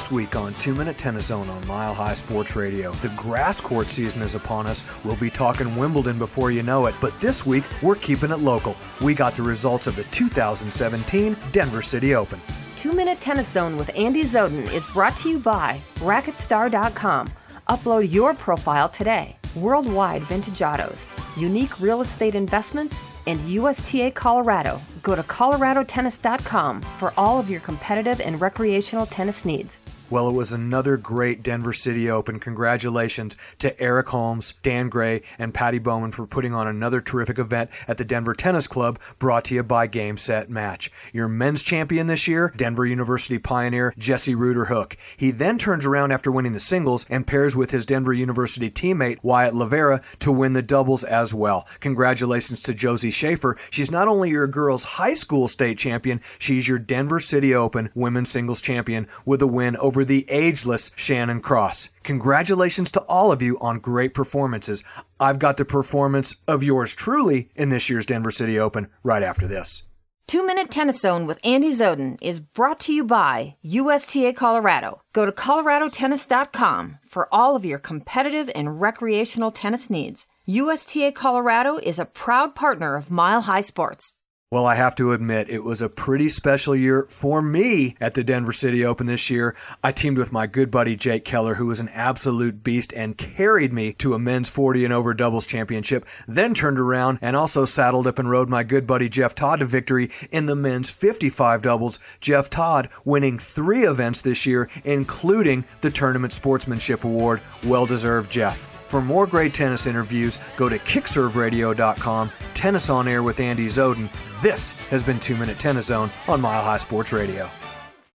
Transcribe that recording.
This week on 2 Minute Tennis Zone on Mile High Sports Radio, the grass court season is upon us. We'll be talking Wimbledon before you know it, but this week we're keeping it local. We got the results of the 2017 Denver City Open. 2 Minute Tennis Zone with Andy Zoden is brought to you by RacketStar.com. Upload your profile today. Worldwide Vintage Autos, unique real estate investments, and USTA Colorado. Go to coloradotennis.com for all of your competitive and recreational tennis needs. Well, it was another great Denver City Open. Congratulations to Eric Holmes, Dan Gray, and Patty Bowman for putting on another terrific event at the Denver Tennis Club, brought to you by Game Set Match. Your men's champion this year, Denver University pioneer Jesse Ruder Hook. He then turns around after winning the singles and pairs with his Denver University teammate Wyatt Lavera to win the doubles as well. Congratulations to Josie Schaefer. She's not only your girls' high school state champion, she's your Denver City Open women's singles champion with a win over over the ageless Shannon Cross. Congratulations to all of you on great performances. I've got the performance of yours truly in this year's Denver City Open right after this. Two Minute Tennis Zone with Andy Zoden is brought to you by USTA Colorado. Go to coloradotennis.com for all of your competitive and recreational tennis needs. USTA Colorado is a proud partner of Mile High Sports. Well, I have to admit, it was a pretty special year for me at the Denver City Open this year. I teamed with my good buddy Jake Keller, who was an absolute beast and carried me to a men's 40 and over doubles championship, then turned around and also saddled up and rode my good buddy Jeff Todd to victory in the men's 55 doubles. Jeff Todd winning three events this year, including the Tournament Sportsmanship Award. Well deserved, Jeff. For more great tennis interviews, go to kickserveradio.com, Tennis on Air with Andy Zoden. This has been 2 Minute Tennis Zone on Mile High Sports Radio.